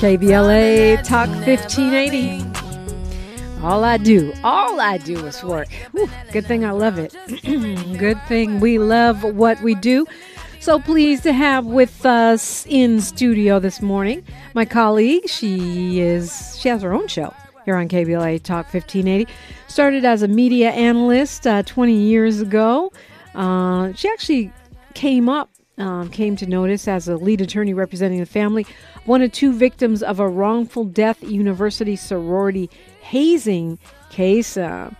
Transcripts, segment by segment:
KBLA Talk 1580. All I do, all I do is work. Whew, good thing I love it. good thing we love what we do. So pleased to have with us in studio this morning my colleague. She is she has her own show here on KBLA Talk 1580. Started as a media analyst uh, 20 years ago. Uh, she actually came up um, came to notice as a lead attorney representing the family, one of two victims of a wrongful death university sorority hazing case. Uh,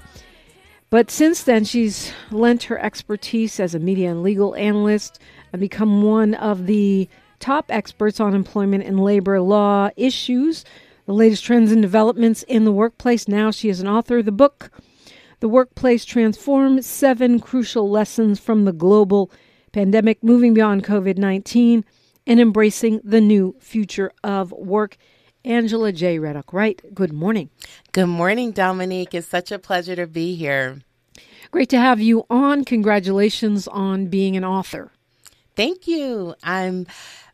but since then, she's lent her expertise as a media and legal analyst and become one of the top experts on employment and labor law issues, the latest trends and developments in the workplace. Now she is an author of the book, The Workplace Transformed Seven Crucial Lessons from the Global pandemic, moving beyond COVID 19, and embracing the new future of work. Angela J. Reddock Wright? Good morning. Good morning, Dominique. It's such a pleasure to be here. Great to have you on. Congratulations on being an author. Thank you. I'm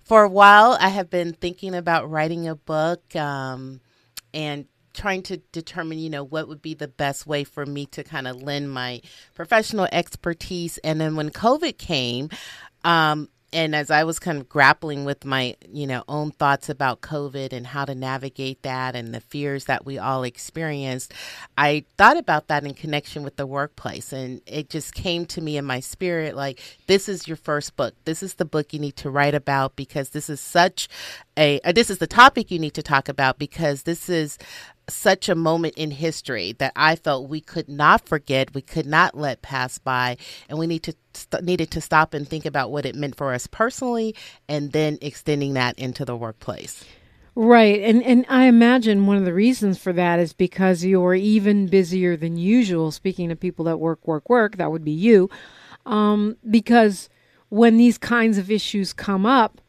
for a while I have been thinking about writing a book um, and trying to determine, you know, what would be the best way for me to kind of lend my professional expertise. And then when COVID came, um, and as I was kind of grappling with my, you know, own thoughts about COVID and how to navigate that and the fears that we all experienced, I thought about that in connection with the workplace. And it just came to me in my spirit like, this is your first book. This is the book you need to write about because this is such a, uh, this is the topic you need to talk about because this is such a moment in history that I felt we could not forget, we could not let pass by, and we need to st- needed to stop and think about what it meant for us personally, and then extending that into the workplace. Right, and and I imagine one of the reasons for that is because you're even busier than usual. Speaking of people that work, work, work, that would be you, um, because when these kinds of issues come up,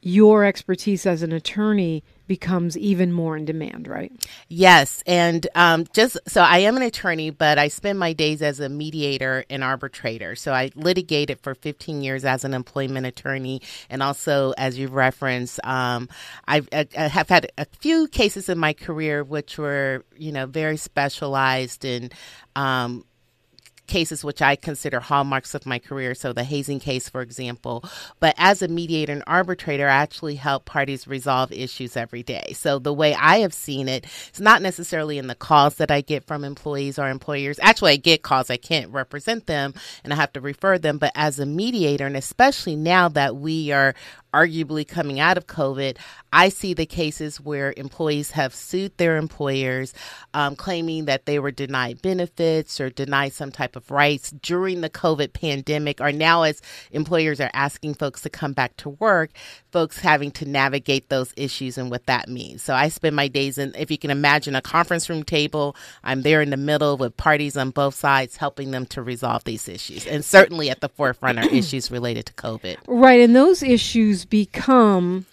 your expertise as an attorney becomes even more in demand, right? Yes. And um, just so I am an attorney, but I spend my days as a mediator and arbitrator. So I litigated for 15 years as an employment attorney. And also, as you've referenced, um, I've, I have had a few cases in my career which were, you know, very specialized and um, cases which I consider hallmarks of my career. So, the hazing case, for example. But as a mediator and arbitrator, I actually help parties resolve issues every day. So, the way I have seen it, it's not necessarily in the calls that I get from employees or employers. Actually, I get calls, I can't represent them and I have to refer them. But as a mediator, and especially now that we are arguably coming out of COVID, I see the cases where employees have sued their employers, um, claiming that they were denied benefits or denied some type of rights during the COVID pandemic, or now as employers are asking folks to come back to work, folks having to navigate those issues and what that means. So I spend my days in, if you can imagine, a conference room table. I'm there in the middle with parties on both sides, helping them to resolve these issues. And certainly at the forefront are issues related to COVID. Right. And those issues become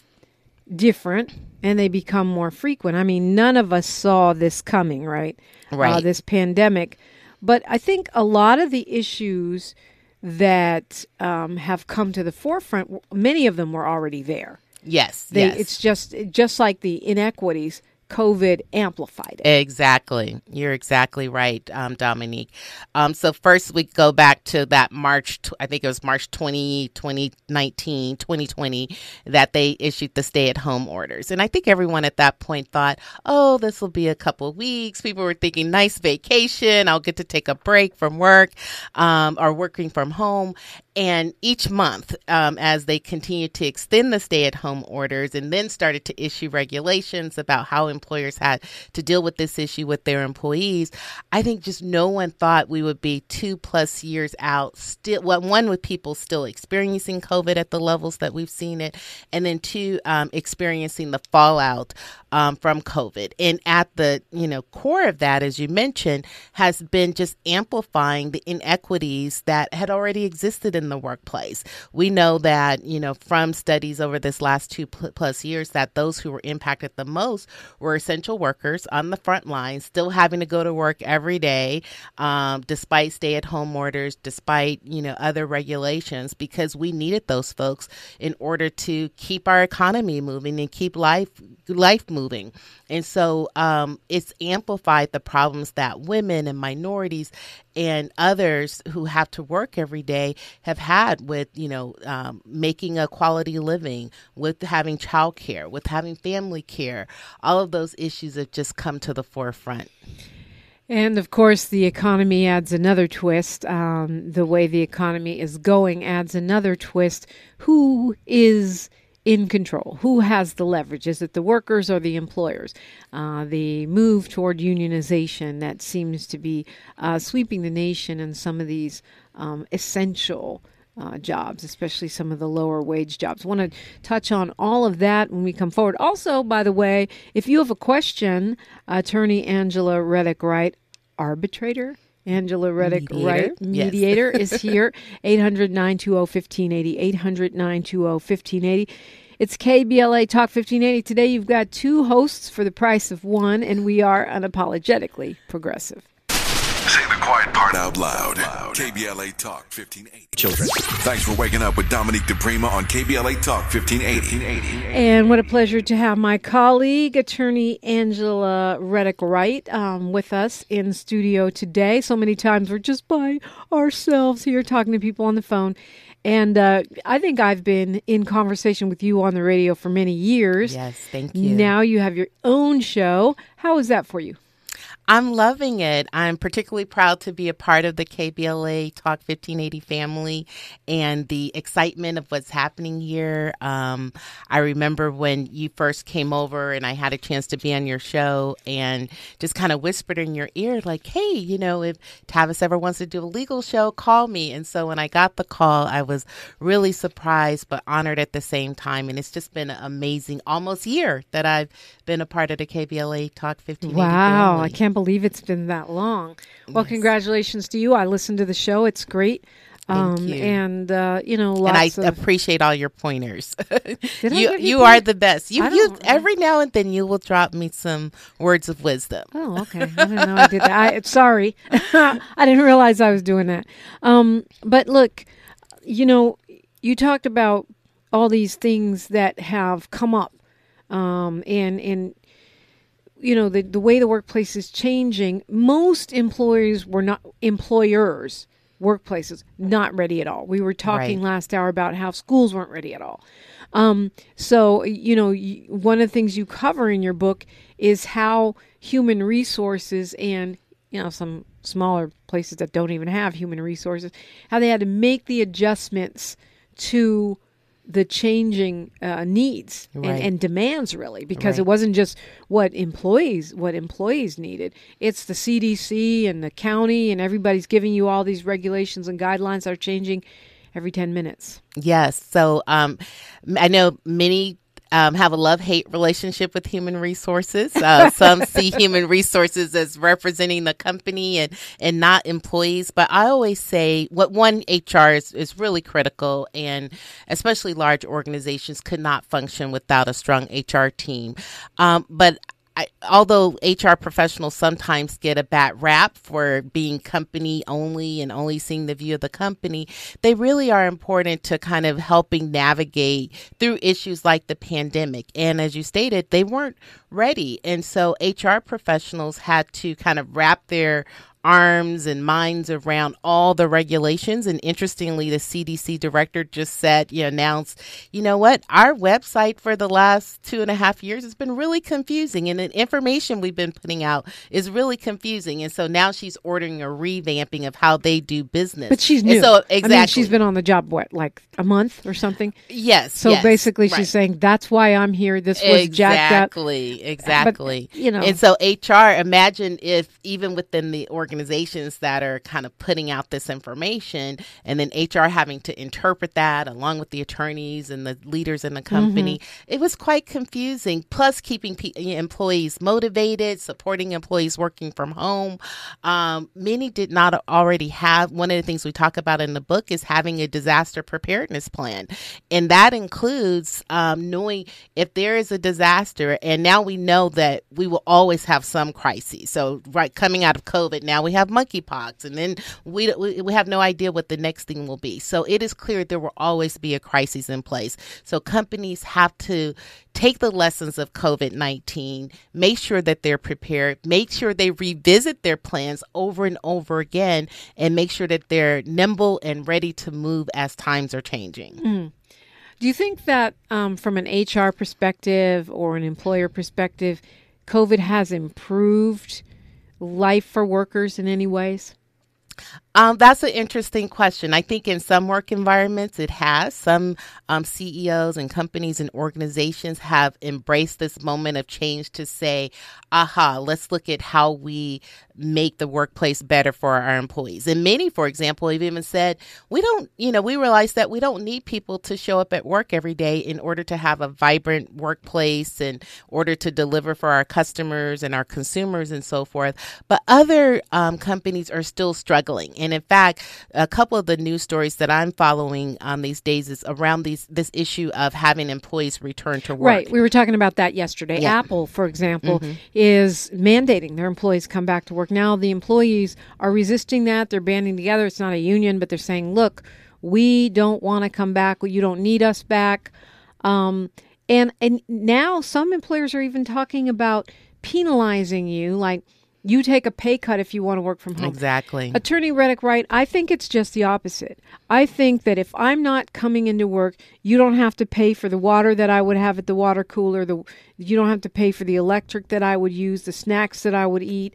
different and they become more frequent. I mean, none of us saw this coming, right? Uh, right. Uh, this pandemic. But I think a lot of the issues that um, have come to the forefront, many of them were already there. Yes, they, yes. It's just just like the inequities COVID amplified it. Exactly. You're exactly right, um, Dominique. Um, so first we go back to that March, I think it was March 20, 2019, 2020, that they issued the stay at home orders. And I think everyone at that point thought, oh, this will be a couple weeks. People were thinking nice vacation. I'll get to take a break from work um, or working from home. And each month, um, as they continued to extend the stay at home orders and then started to issue regulations about how employers had to deal with this issue with their employees, I think just no one thought we would be two plus years out, still, well, one, with people still experiencing COVID at the levels that we've seen it, and then two, um, experiencing the fallout um, from COVID. And at the you know core of that, as you mentioned, has been just amplifying the inequities that had already existed in the workplace. We know that you know from studies over this last two plus years that those who were impacted the most we're essential workers on the front line, still having to go to work every day, um, despite stay at home orders, despite, you know, other regulations, because we needed those folks in order to keep our economy moving and keep life life moving. And so um, it's amplified the problems that women and minorities and others who have to work every day have had with, you know, um, making a quality living, with having childcare, with having family care. All of those issues have just come to the forefront. And of course, the economy adds another twist. Um, the way the economy is going adds another twist. Who is in control? Who has the leverage? Is it the workers or the employers? Uh, the move toward unionization that seems to be uh, sweeping the nation in some of these um, essential. Uh, jobs, especially some of the lower wage jobs. Want to touch on all of that when we come forward. Also, by the way, if you have a question, Attorney Angela Reddock Wright, arbitrator, Angela Reddock Wright, mediator, yes. is here. 800 920 1580. 800 920 1580. It's KBLA Talk 1580. Today you've got two hosts for the price of one, and we are unapologetically progressive. Say the quiet part out loud. KBLA Talk 1580. Children. Thanks for waking up with Dominique DiPrima on KBLA Talk 1580. And what a pleasure to have my colleague, attorney Angela Reddock Wright, um, with us in studio today. So many times we're just by ourselves here talking to people on the phone. And uh, I think I've been in conversation with you on the radio for many years. Yes, thank you. Now you have your own show. How is that for you? I'm loving it. I'm particularly proud to be a part of the KBLA Talk 1580 family and the excitement of what's happening here. Um, I remember when you first came over and I had a chance to be on your show and just kind of whispered in your ear, like, hey, you know, if Tavis ever wants to do a legal show, call me. And so when I got the call, I was really surprised but honored at the same time. And it's just been an amazing almost year that I've been a part of the KBLA Talk 1580 wow, family. I can't believe it's been that long. Well, yes. congratulations to you. I listened to the show. It's great. Um, you. And uh, you know, and I of, appreciate all your pointers. you you, you are the best. You, you every now and then you will drop me some words of wisdom. Oh, okay. I didn't know I did that. I, sorry, I didn't realize I was doing that. Um, but look, you know, you talked about all these things that have come up, um, and and you know the the way the workplace is changing most employers were not employers workplaces not ready at all we were talking right. last hour about how schools weren't ready at all um, so you know one of the things you cover in your book is how human resources and you know some smaller places that don't even have human resources how they had to make the adjustments to the changing uh, needs right. and, and, demands really because right. it wasn't just what employees what employees needed it's the cdc and the county and everybody's giving you all these regulations and guidelines that are changing every 10 minutes yes so um, i know many um, have a love hate relationship with human resources. Uh, some see human resources as representing the company and, and not employees. But I always say what one HR is, is really critical, and especially large organizations could not function without a strong HR team. Um, but I, although HR professionals sometimes get a bad rap for being company only and only seeing the view of the company, they really are important to kind of helping navigate through issues like the pandemic. And as you stated, they weren't ready. And so HR professionals had to kind of wrap their arms and minds around all the regulations. And interestingly, the CDC director just said, you know, announced, you know what, our website for the last two and a half years has been really confusing. And the information we've been putting out is really confusing. And so now she's ordering a revamping of how they do business. But she's new. And so exactly. I mean, she's been on the job, what, like a month or something? Yes. So yes, basically, she's saying, that's why I'm here. This was exactly, jacked up. Exactly. Exactly. you know. And so HR, imagine if even within the organization, organizations that are kind of putting out this information, and then HR having to interpret that along with the attorneys and the leaders in the company. Mm-hmm. It was quite confusing. Plus, keeping pe- employees motivated, supporting employees working from home. Um, many did not already have. One of the things we talk about in the book is having a disaster preparedness plan, and that includes um, knowing if there is a disaster. And now we know that we will always have some crises. So, right coming out of COVID, now we have monkeypox, and then we, we, have no idea what the next thing will be. So it is clear there will always be a crisis in place. So companies have to take the lessons of COVID 19, make sure that they're prepared, make sure they revisit their plans over and over again, and make sure that they're nimble and ready to move as times are changing. Mm. Do you think that um, from an HR perspective or an employer perspective, COVID has improved life for workers in any ways? Um, that's an interesting question. I think in some work environments it has. Some um, CEOs and companies and organizations have embraced this moment of change to say, aha, let's look at how we make the workplace better for our employees. And many, for example, have even said, we don't, you know, we realize that we don't need people to show up at work every day in order to have a vibrant workplace in order to deliver for our customers and our consumers and so forth. But other um, companies are still struggling. And in fact, a couple of the news stories that I'm following on these days is around these this issue of having employees return to work. Right. We were talking about that yesterday. Yeah. Apple, for example, mm-hmm. is mandating their employees come back to work. Now the employees are resisting that. They're banding together. It's not a union, but they're saying, "Look, we don't want to come back. You don't need us back." Um, and and now some employers are even talking about penalizing you, like you take a pay cut if you want to work from home. Exactly. Attorney Reddock Wright, I think it's just the opposite. I think that if I'm not coming into work, you don't have to pay for the water that I would have at the water cooler, the you don't have to pay for the electric that I would use, the snacks that I would eat.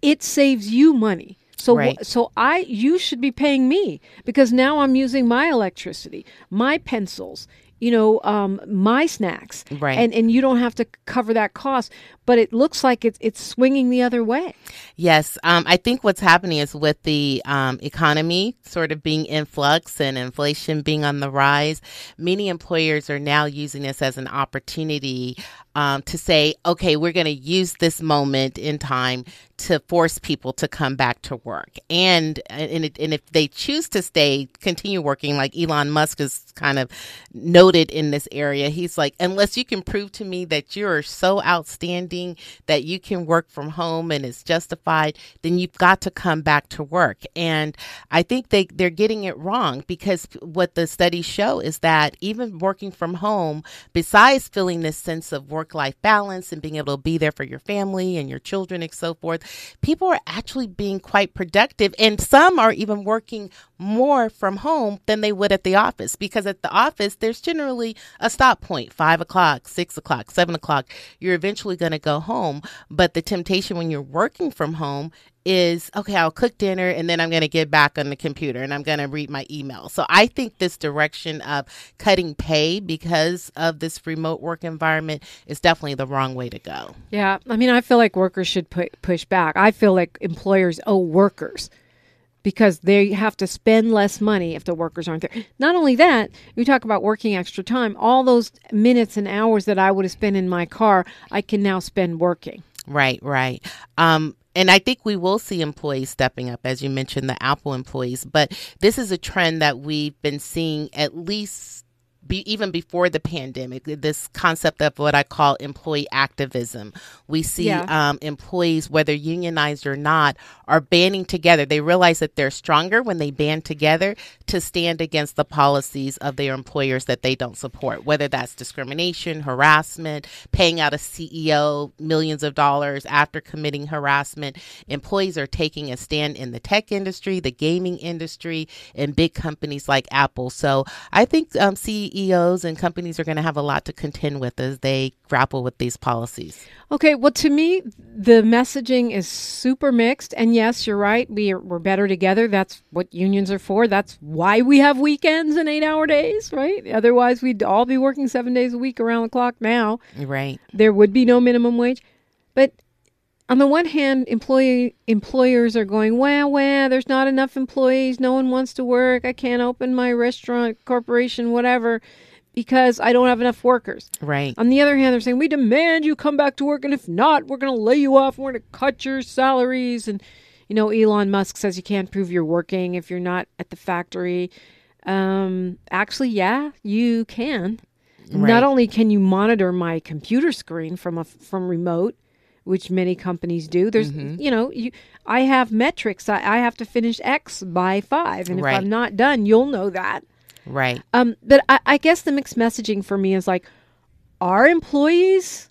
It saves you money. So right. so I you should be paying me because now I'm using my electricity, my pencils you know, um, my snacks, right? And and you don't have to cover that cost. But it looks like it's it's swinging the other way. Yes, um, I think what's happening is with the um, economy sort of being in flux and inflation being on the rise, many employers are now using this as an opportunity um, to say, okay, we're going to use this moment in time to force people to come back to work. And and, it, and if they choose to stay, continue working, like Elon Musk is kind of noted in this area, he's like, unless you can prove to me that you're so outstanding that you can work from home and it's justified, then you've got to come back to work. And I think they, they're getting it wrong because what the studies show is that even working from home, besides feeling this sense of work life balance and being able to be there for your family and your children and so forth, people are actually being quite productive. And some are even working more from home than they would at the office because at the office, there's generally a stop point five o'clock, six o'clock, seven o'clock. You're eventually going to go home. But the temptation when you're working from home is okay, I'll cook dinner and then I'm going to get back on the computer and I'm going to read my email. So I think this direction of cutting pay because of this remote work environment is definitely the wrong way to go. Yeah. I mean, I feel like workers should pu- push back. I feel like employers owe workers because they have to spend less money if the workers aren't there. Not only that, you talk about working extra time, all those minutes and hours that I would have spent in my car, I can now spend working. Right, right. Um, and I think we will see employees stepping up, as you mentioned, the Apple employees. But this is a trend that we've been seeing at least be, even before the pandemic, this concept of what I call employee activism. We see yeah. um, employees, whether unionized or not, are banding together. They realize that they're stronger when they band together to stand against the policies of their employers that they don't support, whether that's discrimination, harassment, paying out a CEO millions of dollars after committing harassment. Employees are taking a stand in the tech industry, the gaming industry, and big companies like Apple. So I think um, CEOs and companies are going to have a lot to contend with as they grapple with these policies. Okay, well, to me, the messaging is super mixed. And yes, you're right. We are, we're better together. That's what unions are for. That's why we have weekends and eight hour days, right? Otherwise, we'd all be working seven days a week around the clock now. Right. There would be no minimum wage. But on the one hand, employee employers are going, well, well, there's not enough employees. No one wants to work. I can't open my restaurant, corporation, whatever, because I don't have enough workers. Right. On the other hand, they're saying we demand you come back to work, and if not, we're going to lay you off. We're going to cut your salaries. And you know, Elon Musk says you can't prove you're working if you're not at the factory. Um, actually, yeah, you can. Right. Not only can you monitor my computer screen from a from remote, which many companies do. There's, Mm-hmm. you know, you, I have metrics. I, I have to finish X by five, and if I'm not done, you'll know that. Right. Um, but I, I guess the mixed messaging for me is like, are employees,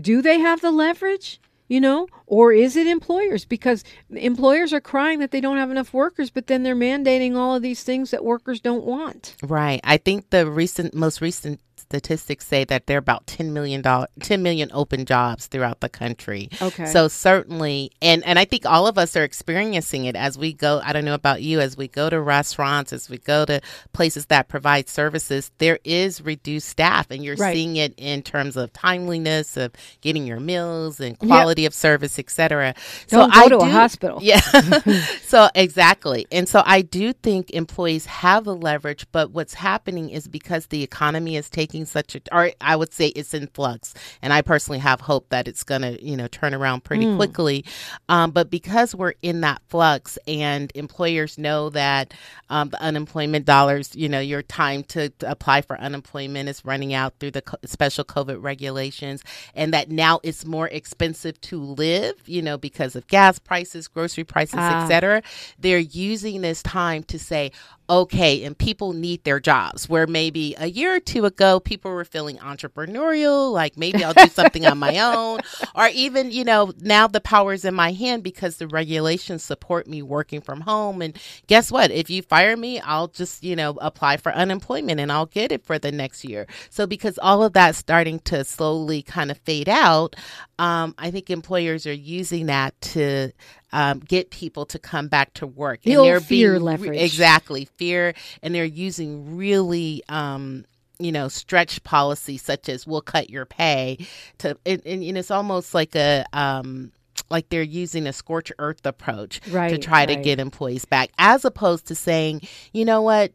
do they have the leverage? You know, or is it employers? Because employers are crying that they don't have enough workers, but then they're mandating all of these things that workers don't want. Right. I think the recent, most recent statistics say that there are about 10 million dollar 10 million open jobs throughout the country. Okay. So certainly and and I think all of us are experiencing it as we go I don't know about you as we go to restaurants as we go to places that provide services there is reduced staff and you're Right. seeing it in terms of timeliness of getting your meals and quality of service etc. Don't go to a hospital. Yeah. so exactly. And so I do think employees have the leverage, but what's happening is because the economy is taking such a or I would say it's in flux. And I personally have hope that it's gonna, you know, turn around pretty Hmm. quickly. Um, but because we're in that flux and employers know that um, the unemployment dollars, you know, your time to, to apply for unemployment is running out through the co- special COVID regulations, and that now it's more expensive to live, you know, because of gas prices, grocery prices, Ah. etc. They're using this time to say, okay, and people need their jobs. Where maybe a year or two ago, people were feeling entrepreneurial, like maybe I'll do something on my own, or even, you know, now the power is in my hand because the regulations support me working from home. And guess what? If you fire me, I'll just, you know, apply for unemployment and I'll get it for the next year. So because all of that's starting to slowly kind of fade out, um, I think employers are using that to um, get people to come back to work. The old fear leverage. Exactly. Fear. And they're using really, um, you know, stretch policies such as we'll cut your pay to, and, and, and it's almost like a, um, like they're using a scorch earth approach right, to Right, try to get employees back, as opposed to saying, you know what,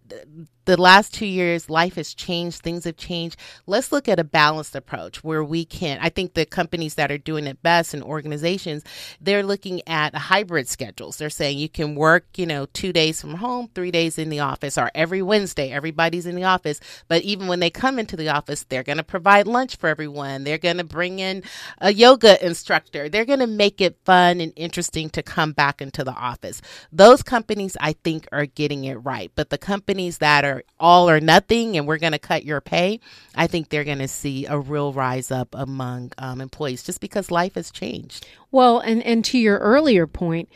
the last two years, life has changed, things have changed. Let's look at a balanced approach where we can. I think the companies that are doing it best and organizations, they're looking at hybrid schedules. They're saying you can work, you know, two days from home, three days in the office, or every Wednesday, everybody's in the office. But even when they come into the office, they're going to provide lunch for everyone. They're going to bring in a yoga instructor. They're going to make it fun and interesting to come back into the office. Those companies, I think, are getting it right. But the companies that are all or nothing and we're going to cut your pay, I think they're going to see a real rise up among um, employees just because life has changed. Well, and and to your earlier point,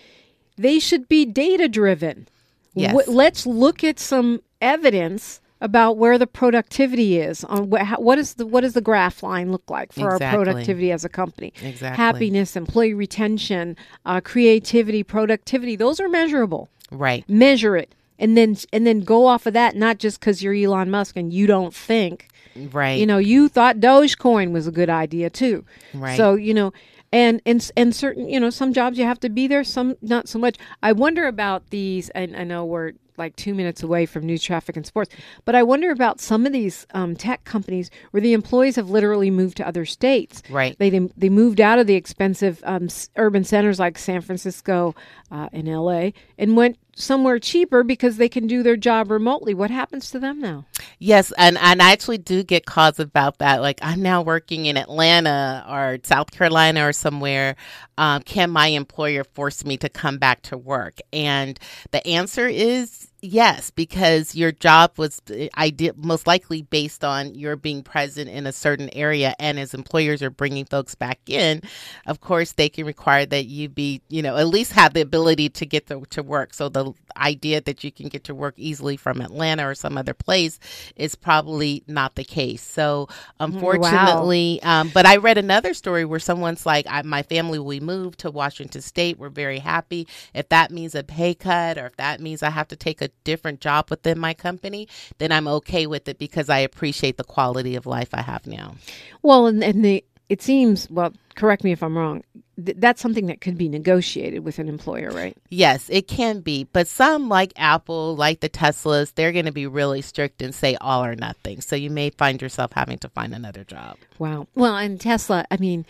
they should be data driven. Yes. let's look at some evidence about where the productivity is on what, how, what is the what does the graph line look like for Exactly. our productivity as a company Exactly. happiness employee retention uh, creativity productivity those are measurable Right. measure it and then and then go off of that not just because you're elon musk and you don't think Right. you know you thought dogecoin was a good idea too Right. so you know and and and certain you know some jobs you have to be there some not so much i wonder about these and i know we're like two minutes away from news traffic and sports but i wonder about some of these um, tech companies where the employees have literally moved to other states Right. they they, they moved out of the expensive um, urban centers like san francisco uh, and la and went somewhere cheaper because they can do their job remotely what happens to them now Yes, and, and I actually do get calls about that. Like, I'm now working in Atlanta or South Carolina or somewhere. Um, can my employer force me to come back to work? And the answer is yes, because your job was I did most likely based on your being present in a certain area. And as employers are bringing folks back in, of course, they can require that you be, you know, at least have the ability to get to, to work. So the idea that you can get to work easily from Atlanta or some other place is probably not the case. So unfortunately, um, but I read another story where someone's like, I, my family, we moved to Washington State. We're very happy. If that means a pay cut or if that means I have to take a different job within my company, then I'm okay with it because I appreciate the quality of life I have now. Well, and, and the it seems well. Correct me if I'm wrong. Th- that's something that could be negotiated with an employer, right? Yes, it can be. But some, like Apple, like the Teslas, they're going to be really strict and say all or nothing. So you may find yourself having to find another job. Wow. Well, and Tesla, I mean,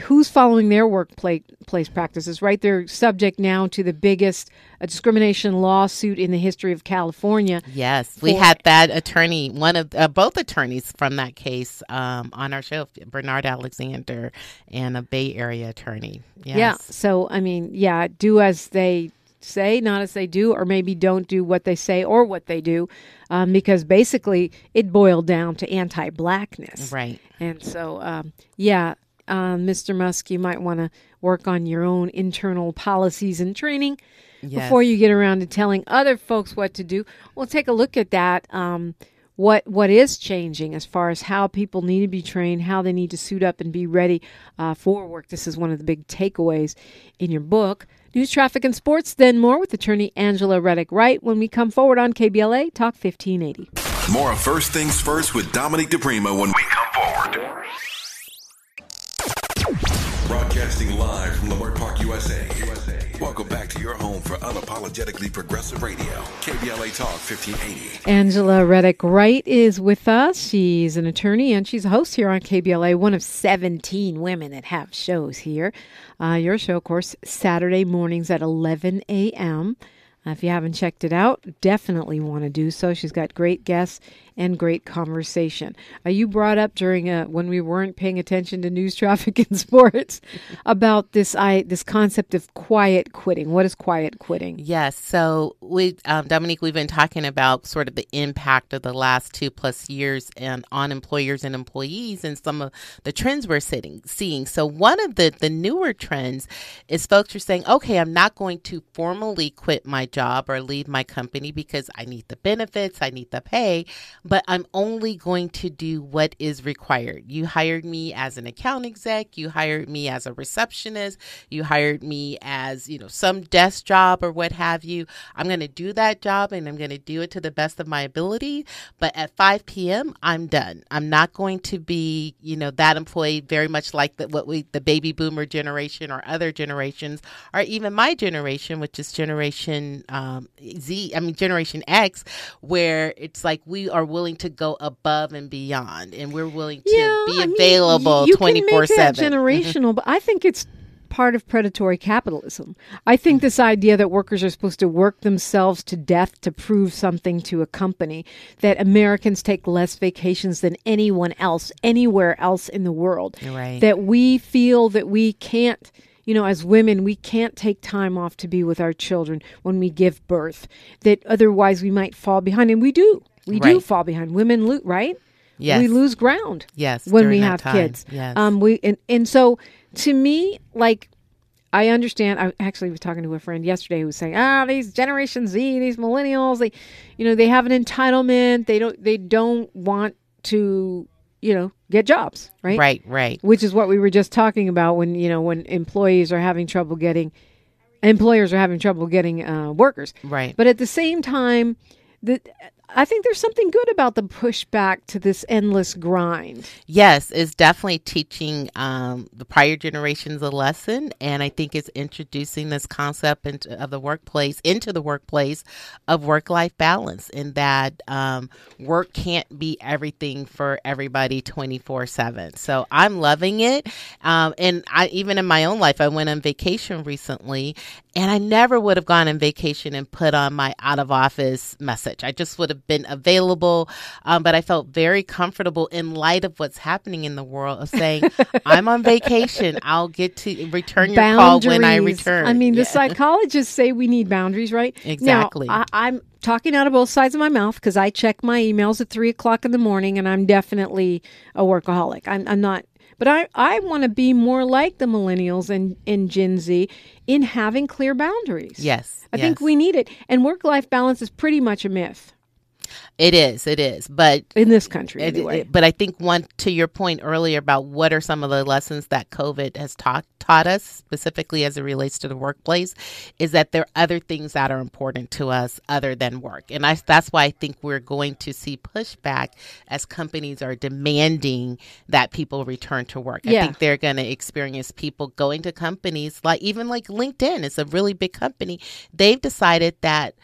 who's following their workplace practices, right? They're subject now to the biggest uh, discrimination lawsuit in the history of California. Yes, we had that attorney, one of uh, both attorneys from that case um, on our show, Bernard Alexander and a Bay Area attorney. Yes. Yeah. So, I mean, yeah, do as they say, not as they do, or maybe don't do what they say or what they do, um, because basically it boiled down to anti blackness. Right. And so, um, yeah, uh, Mr. Musk, you might want to work on your own internal policies and training before you get around to telling other folks what to do. We'll take a look at that. Um, what what is changing as far as how people need to be trained, how they need to suit up and be ready uh, for work. This is one of the big takeaways in your book. News, traffic, and sports. Then more with attorney Angela Reddock Wright when we come forward on KBLA Talk 1580. More of First Things First with Dominique DiPrima when we come forward. Broadcasting live from Leimert Park, USA. Welcome back to your home for unapologetically progressive radio. KBLA Talk 1580. Angela Reddock Wright is with us. She's an attorney and she's a host here on KBLA, one of 17 women that have shows here. Uh, your show, of course, Saturday mornings at 11 a.m. Uh, if you haven't checked it out, definitely want to do so. She's got great guests and great conversation. Uh, you brought up during uh, when we weren't paying attention to news, traffic, and sports about this I this concept of quiet quitting. What is quiet quitting? Yes. So we, um, Dominique, we've been talking about sort of the impact of the last two plus years and on employers and employees and some of the trends we're sitting, seeing. So one of the, the newer trends is folks are saying, okay, I'm not going to formally quit my job or leave my company because I need the benefits, I need the pay, but I'm only going to do what is required. You hired me as an account exec, you hired me as a receptionist, you hired me as, you know, some desk job or what have you. I'm going to do that job and I'm going to do it to the best of my ability, but at 5 p.m. I'm done. I'm not going to be, you know, that employee very much like the, what we the baby boomer generation or other generations or even my generation, which is generation um, Z, I mean generation X, where it's like we are willing to go above and beyond and we're willing to be I mean, available you 24 can make that 7. generational, but I think it's part of predatory capitalism. I think this idea that workers are supposed to work themselves to death to prove something to a company, that Americans take less vacations than anyone else anywhere else in the world, Right. that we feel that we can't. You know, as women, we can't take time off to be with our children when we give birth. That otherwise we might fall behind, and we do. We do fall behind. Women, lo- right? Yes. we lose ground Yes, when we have time. kids Yes. um we and, and so to me like i understand i actually was talking to a friend yesterday who was saying ah these generation z these millennials they you know they have an entitlement they don't they don't want to you know get jobs right Right, right. which is what we were just talking about when you know when employees are having trouble getting employers are having trouble getting uh, workers Right. but at the same time the I think there's something good about the pushback to this endless grind. Yes, it's definitely teaching um, the prior generations a lesson, and I think it's introducing this concept into, of the workplace into the workplace of work-life balance, in that um, work can't be everything for everybody twenty four seven. So I'm loving it, um, and I even in my own life, I went on vacation recently, and I never would have gone on vacation and put on my out of office message. I just would have been available, um, but I felt very comfortable in light of what's happening in the world of saying, I'm on vacation. I'll get to return your call when I return. I mean, the psychologists say we need boundaries, right? Exactly. Now, I, I'm talking out of both sides of my mouth because I check my emails at three o'clock in the morning, and I'm definitely a workaholic. I'm, I'm not. But I, I want to be more like the millennials and, and Gen Z in having clear boundaries. Yes. I think we need it. And work life balance is pretty much a myth. It is, it is, but in this country it- anyway. it- but I think one to your point earlier about what are some of the lessons that COVID has taught taught us specifically as it relates to the workplace is that there are other things that are important to us other than work, and I, that's why I think we're going to see pushback as companies are demanding that people return to work. I think they're going to experience people going to companies like even like LinkedIn. It's a really big company. They've decided that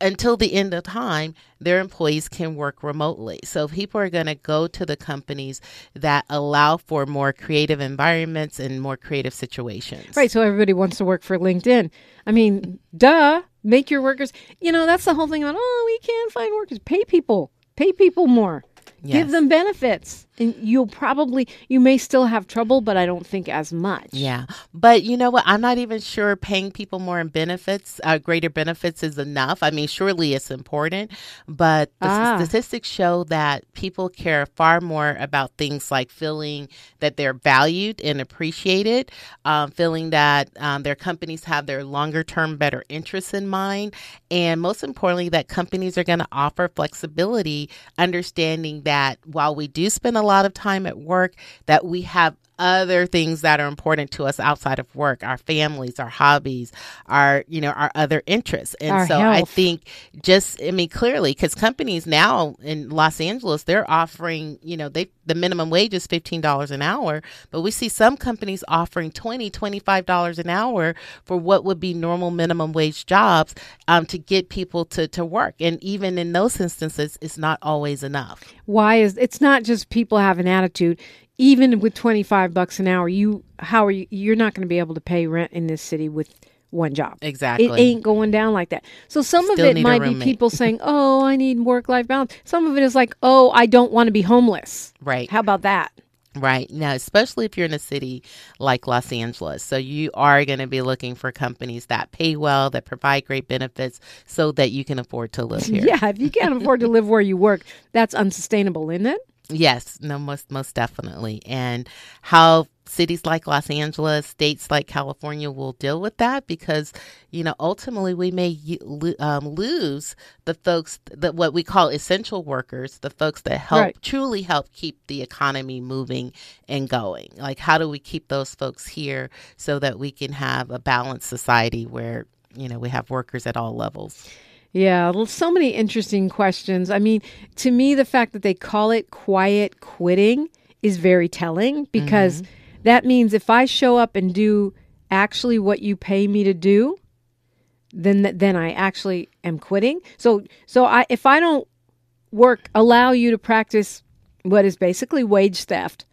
until the end of time, their employees can work remotely. So people are going to go to the companies that allow for more creative environments and more creative situations. Right. So everybody wants to work for LinkedIn. I mean, duh. Make your workers. You know, that's the whole thing about. Oh, we can't find workers. Pay people. Pay people more. Give them benefits, and you'll probably you may still have trouble, but I don't think as much. Yeah. But you know what? I'm not even sure paying people more in benefits, uh, greater benefits is enough. I mean, surely it's important, but the Ah. statistics show that people care far more about things like feeling that they're valued and appreciated, um, feeling that um, their companies have their longer term better interests in mind, and most importantly, that companies are going to offer flexibility, understanding that while we do spend a lot of time at work, that we have other things that are important to us outside of work our families our hobbies our you know our other interests. And Our so i think just i mean clearly because companies now in los angeles they're offering you know they the minimum wage is $15 an hour but we see some companies offering 20 $25 an hour for what would be normal minimum wage jobs um, to get people to, to work. And even in those instances it's not always enough. Why is it's not just people have an attitude. Even with twenty five bucks an hour, you how are you? You're not going to be able to pay rent in this city with one job. Exactly. It ain't going down like that. So some Still of it might be people saying, "Oh, I need work life balance." Some of it is like, "Oh, I don't want to be homeless." right How about that? Right. Now, especially if you're in a city like Los Angeles. So you are going to be looking for companies that pay well, that provide great benefits so that you can afford to live here. Yeah, if you can't afford to live where you work, that's unsustainable, isn't it? Yes, no, most most definitely. And how cities like Los Angeles, states like California will deal with that because you know ultimately we may um, lose the folks that what we call essential workers, the folks that help Right. truly help keep the economy moving and going. Like how do we keep those folks here so that we can have a balanced society where you know we have workers at all levels. Yeah, so many interesting questions. I mean, to me, the fact that they call it quiet quitting is very telling because mm-hmm. that means if I show up and do actually what you pay me to do, then then I actually am quitting. So so I if I don't work, allow you to practice what is basically wage theft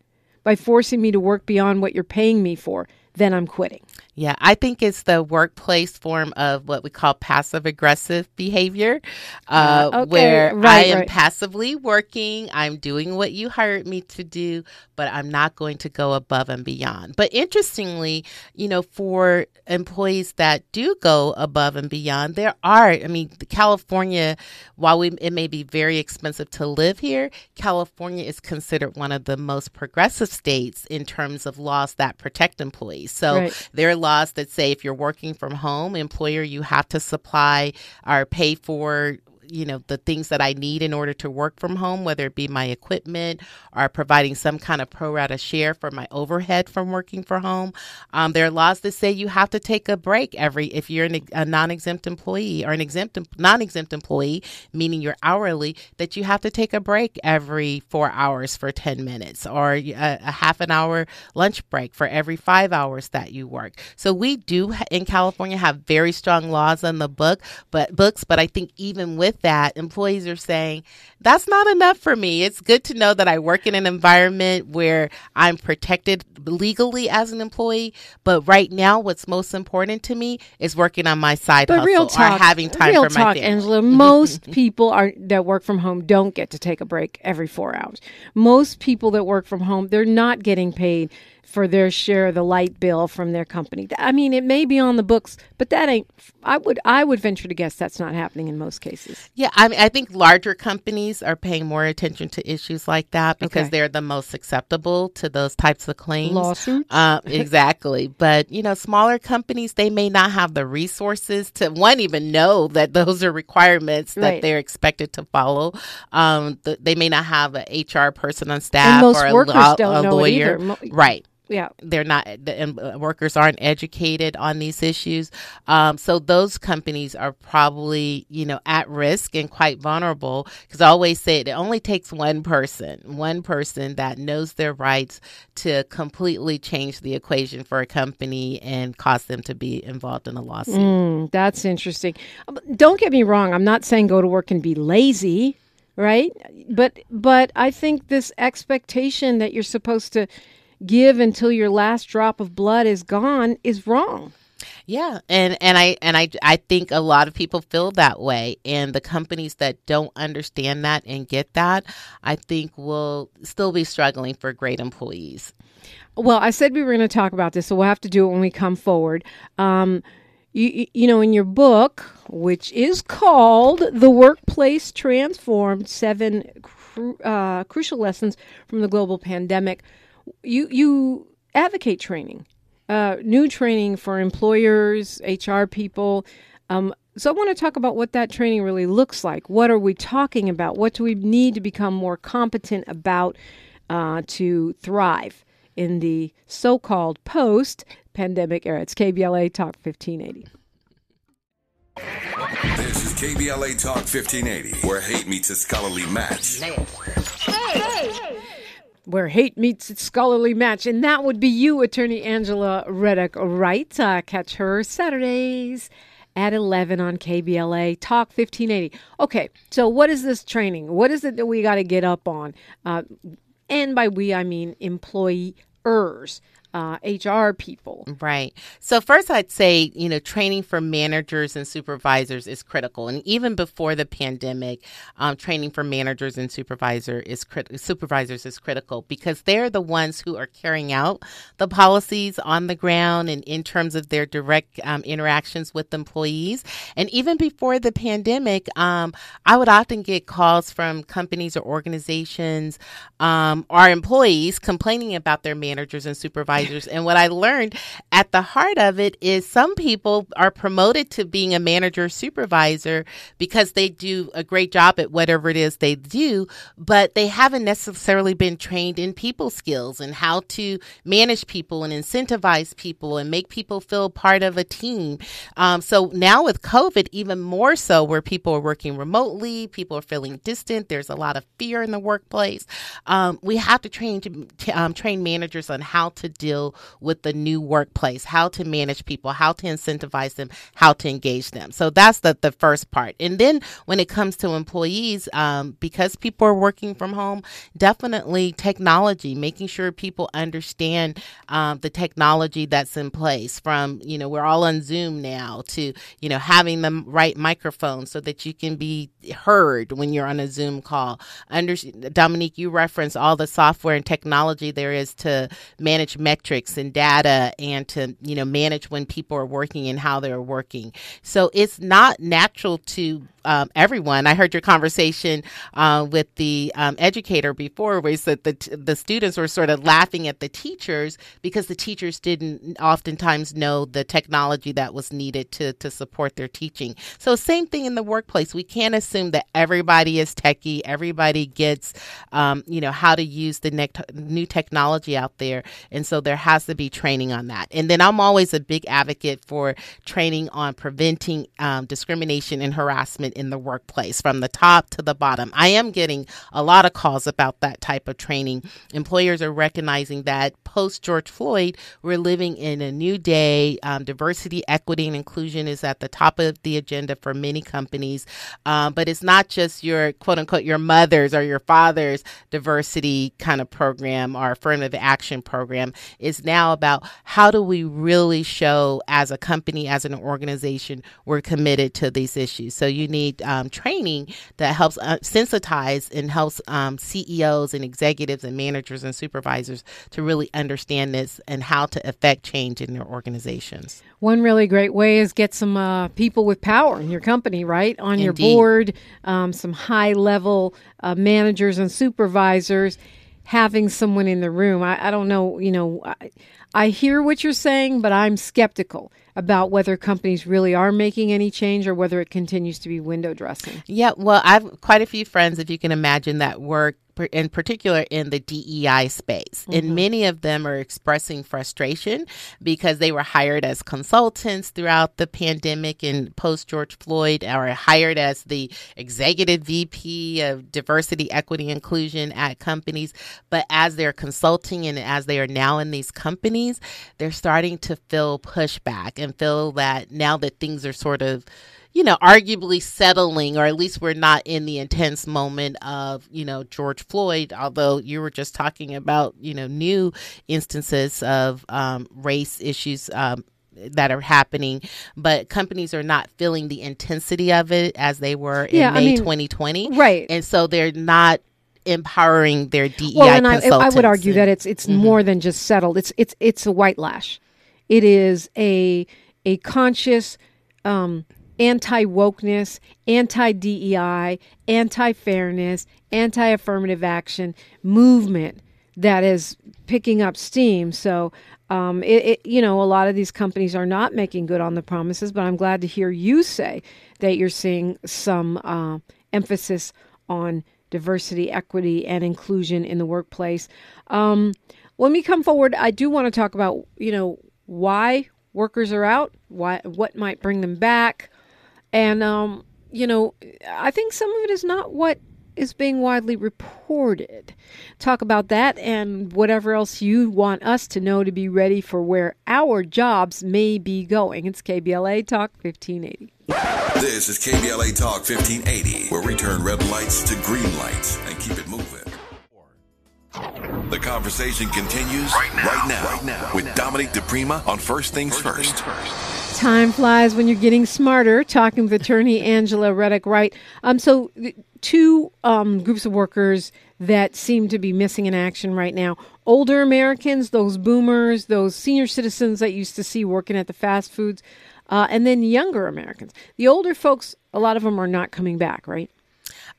by forcing me to work beyond what you're paying me for, then I'm quitting. Yeah, I think it's the workplace form of what we call passive aggressive behavior, uh, Uh, okay, where I am right. passively working. I'm doing what you hired me to do, but I'm not going to go above and beyond. But interestingly, you know, for employees that do go above and beyond, there are, I mean, California, while we, it may be very expensive to live here, California is considered one of the most progressive states in terms of laws that protect employees. So Right. There are laws that say if you're working from home, employer, you have to supply or pay for you know the things that I need in order to work from home, whether it be my equipment or providing some kind of pro rata share for my overhead from working from home. Um, there are laws that say you have to take a break every if you're an, a non-exempt employee or an exempt non-exempt employee, meaning you're hourly, that you have to take a break every four hours for ten minutes or a, a half an hour lunch break for every five hours that you work. So we do in California have very strong laws on the book, but books. But I think even with that, employees are saying that's not enough for me. It's good to know that I work in an environment where I'm protected legally as an employee. But right now, what's most important to me is working on my side But hustle real talk, or having time real for my talk, family. Angela. Most people are that work from home don't get to take a break every four hours. Most people that work from home, they're not getting paid for their share of the light bill from their company. I mean, it may be on the books, but that ain't. I would I would venture to guess that's not happening in most cases. Yeah, I mean, I think larger companies are paying more attention to issues like that because Okay. they're the most susceptible to those types of claims. Lawsuits? Uh, exactly. but, you know, smaller companies, they may not have the resources to, one, even know that those are requirements that Right. they're expected to follow. Um, th- they may not have an HR person on staff most or a, law- don't a lawyer. either. Right Yeah. they're not the uh, workers aren't educated on these issues um, so those companies are probably you know at risk and quite vulnerable because i always say it only takes one person one person that knows their rights to completely change the equation for a company and cause them to be involved in a lawsuit Mm, that's interesting. Um, Don't get me wrong. I'm not saying go to work and be lazy, right? But but I think this expectation that you're supposed to give until your last drop of blood is gone is wrong. Yeah, and and I and I I think a lot of people feel that way, and the companies that don't understand that and get that, I think will still be struggling for great employees. Well, I said we were going to talk about this, so we'll have to do it when we come forward. Um, you, you- know, in your book, which is called "The Workplace Transformed: Seven Cru- uh, Crucial Lessons from the Global Pandemic," you you advocate training, uh, new training for employers, HR people. Um, so I want to talk about what that training really looks like. What are we talking about? What do we need to become more competent about uh, to thrive in the so-called post-pandemic era? It's KBLA Talk 1580. This is KBLA Talk 1580, where hate meets a scholarly match. Where hate meets its scholarly match, and that would be you, Attorney Angela Reddock Wright. Uh, catch her Saturdays at 11 on KBLA Talk 1580. Okay, so what is this training? What is it that we got to get up on? Uh, and by we, I mean employers, uh, HR people. Right. So first I'd say, you know, training for managers and supervisors is critical. And even before the pandemic, um, training for managers and supervisor is crit- supervisors is critical because they're the ones who are carrying out the policies on the ground and in terms of their direct um, interactions with employees. And even before the pandemic, um, I would often get calls from companies or organizations, um, or employees complaining about their managers and supervisors. And what I learned at the heart of it is some people are promoted to being a manager or supervisor because they do a great job at whatever it is they do, but they haven't necessarily been trained in people skills and how to manage people and incentivize people and make people feel part of a team. Um, so now with COVID, even more so, where people are working remotely, people are feeling distant. There's a lot of fear in the workplace. Um, we have to train to, um, train managers on how to deal with the new workplace, how to manage people, how to incentivize them, how to engage them. So that's the the first part. And then when it comes to employees, um, because people are working from home, definitely technology, making sure people understand um, the technology that's in place. From you know we're all on Zoom now to you know having the right microphone so that you can be heard when you're on a Zoom call. Under Dominique, you reference all the software and technology there is to manage metrics and data and to you know manage when people are working and how they're working. So it's not natural to um, everyone. I heard your conversation uh, with the um, educator before, where he said that the students were sort of laughing at the teachers because the teachers didn't oftentimes know the technology that was needed to to support their teaching. So same thing in the workplace. We can't assume that everybody is techie, everybody gets um, you know how to use the nec- new technology out there, and so there has to be training on that. And then I'm always a big advocate for training on preventing um, discrimination and harassment in the workplace from the top to the bottom. I am getting a lot of calls about that type of training. Employers are recognizing that post George Floyd, we're living in a new day. Um, diversity, equity, and inclusion is at the top of the agenda for many companies. Um, but it's not just your quote unquote your mother's or your father's diversity kind of program or affirmative action program. It's now about how do we really show as a company, as an organization, we're committed to these issues. So you need company um, training that helps uh, sensitize and helps um, CEOs and executives and managers and supervisors to really understand this and how to affect change in their organizations. One really great way is get some uh, people with power in your company, right? On your board, um, some high level uh, managers and supervisors, having someone in the room. I, I don't know, you know, I, I hear what you're saying, but I'm skeptical about whether companies really are making any change or whether it continues to be window dressing. Yeah, well, I've quite a few friends, if you can imagine, that work in particular in the DEI space. And mm-hmm. many of them are expressing frustration because they were hired as consultants throughout the pandemic and post George Floyd, or hired as the executive VP of diversity, equity, inclusion at companies. But as they're consulting and as they are now in these companies, they're starting to feel pushback and feel that now that things are sort of you know, arguably settling, or at least we're not in the intense moment of, you know, George Floyd, although you were just talking about, you know, new instances of um, race issues. Um, that are happening, but companies are not feeling the intensity of it as they were in Yeah, I May mean, 2020. right. And so they're not empowering their DEI well, and I, I would argue that it's Mm-hmm. it's more than just settled. It's it's it's a white lash. It is a a conscious um, anti wokeness, anti DEI, anti fairness, anti affirmative action movement that is picking up steam. So. Um, it, it, you know, a lot of these companies are not making good on the promises, but I'm glad to hear you say that you're seeing some uh, emphasis on diversity, equity, and inclusion in the workplace. Um, when we come forward, I do want to talk about, you know, why workers are out, why what might bring them back, and um, you know, I think some of it is not what is being widely reported. Talk about that and whatever else you want us to know to be ready for where our jobs may be going. It's KBLA Talk 1580. This is KBLA Talk 1580, where we turn red lights to green lights and keep it moving. The conversation continues right now, right now, with Dominique DiPrima on First Things First. Time flies when you're getting smarter. Talking with attorney Angela Reddock Wright. Um, so two um, groups of workers that seem to be missing in action right now: older Americans, those boomers, those senior citizens that used to see working at the fast foods, uh, and then younger Americans. The older folks, a lot of them are not coming back, right?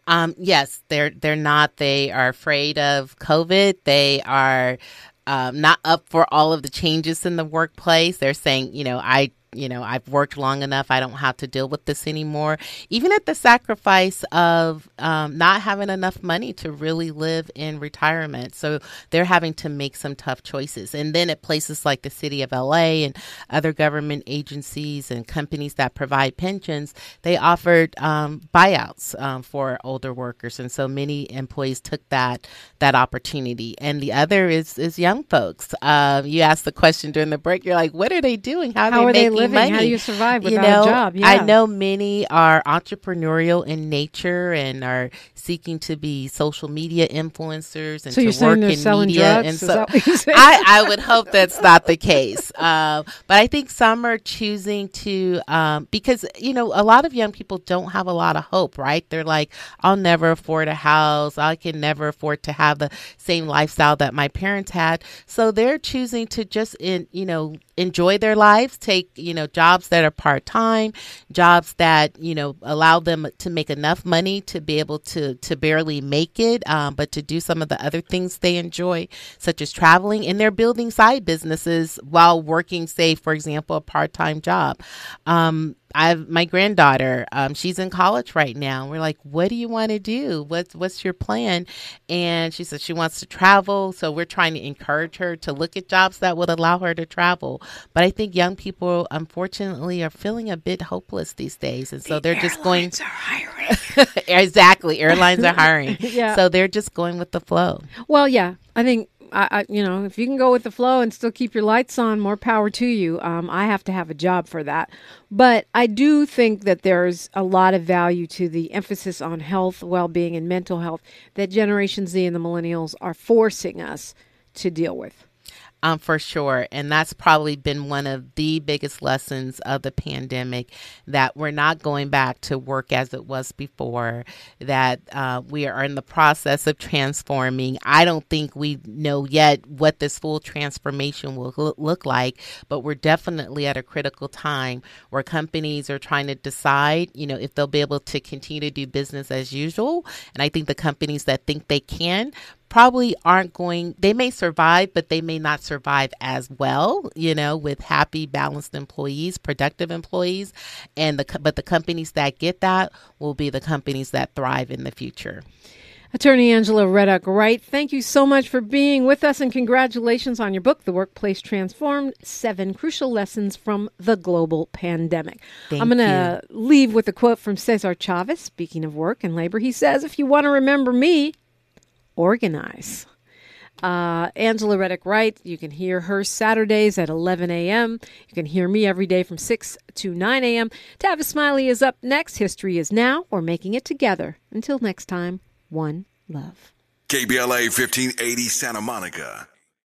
Um, yes, they're they're not. They are afraid of COVID. They are um, not up for all of the changes in the workplace. They're saying, you know, I you know I've worked long enough. I don't have to deal with this anymore. Even at the sacrifice of um, not having enough money to really live in retirement, so they're having to make some tough choices. And then at places like the city of LA and other government agencies and companies that provide pensions, they offered um, buyouts um, for older workers, and so many employees took that that opportunity. And the other is is young folks. Um, you asked the question during the break. You're like, what are they doing? How, How are are they living? money? How do you survive You without a know, job? I know many are entrepreneurial in nature and are seeking to be social media influencers and So to work in media. drugs? And so that what you're saying? I, I would hope that's not the case. Um, but I think some are choosing to, um, because, you know, a lot of young people don't have a lot of hope, right? They're like, I'll never afford a house. I can never afford to have the same lifestyle that my parents had. So they're choosing to just, in, you know, enjoy their lives, take, you know, jobs that are part time, jobs that, you know, allow them to make enough money to be able to, to barely make it, um, but to do some of the other things they enjoy, such as traveling. And they're building side businesses while working, say, for example, a part time job. Um, I have my granddaughter. Um, she's in college right now. We're like, "What do you want to do? What's what's your plan?" And she says she wants to travel. So we're trying to encourage her to look at jobs that would allow her to travel. But I think young people, unfortunately, are feeling a bit hopeless these days, and so they're just going. exactly, airlines are hiring. Yeah. So they're just going with the flow. Well, yeah, I think I, I, you know, if you can go with the flow and still keep your lights on, more power to you. Um, I have to have a job for that, but I do think that there's a lot of value to the emphasis on health, well-being, and mental health that Generation Z and the millennials are forcing us to deal with. Um, for sure. And that's probably been one of the biggest lessons of the pandemic that we're not going back to work as it was before, that uh, we are in the process of transforming. I don't think we know yet what this full transformation will look like, but we're definitely at a critical time where companies are trying to decide, you know, if they'll be able to continue to do business as usual. And I think the companies that think they can probably aren't going they may survive but they may not survive as well you know with happy balanced employees productive employees and the but the companies that get that will be the companies that thrive in the future Attorney Angela Reddock Wright, thank you so much for being with us and congratulations on your book, The Workplace Transformed Seven Crucial Lessons from the Global Pandemic. Thank I'm going to leave with a quote from Cesar Chavez, speaking of work and labor. He says, If you want to remember me, organize. Uh, Angela Reddock Wright, you can hear her Saturdays at 11 a.m. You can hear me every day from 6 to 9 a.m. Tavis Smiley is up next. History is now. We're making it together. Until next time, one love. KBLA 1580 Santa Monica.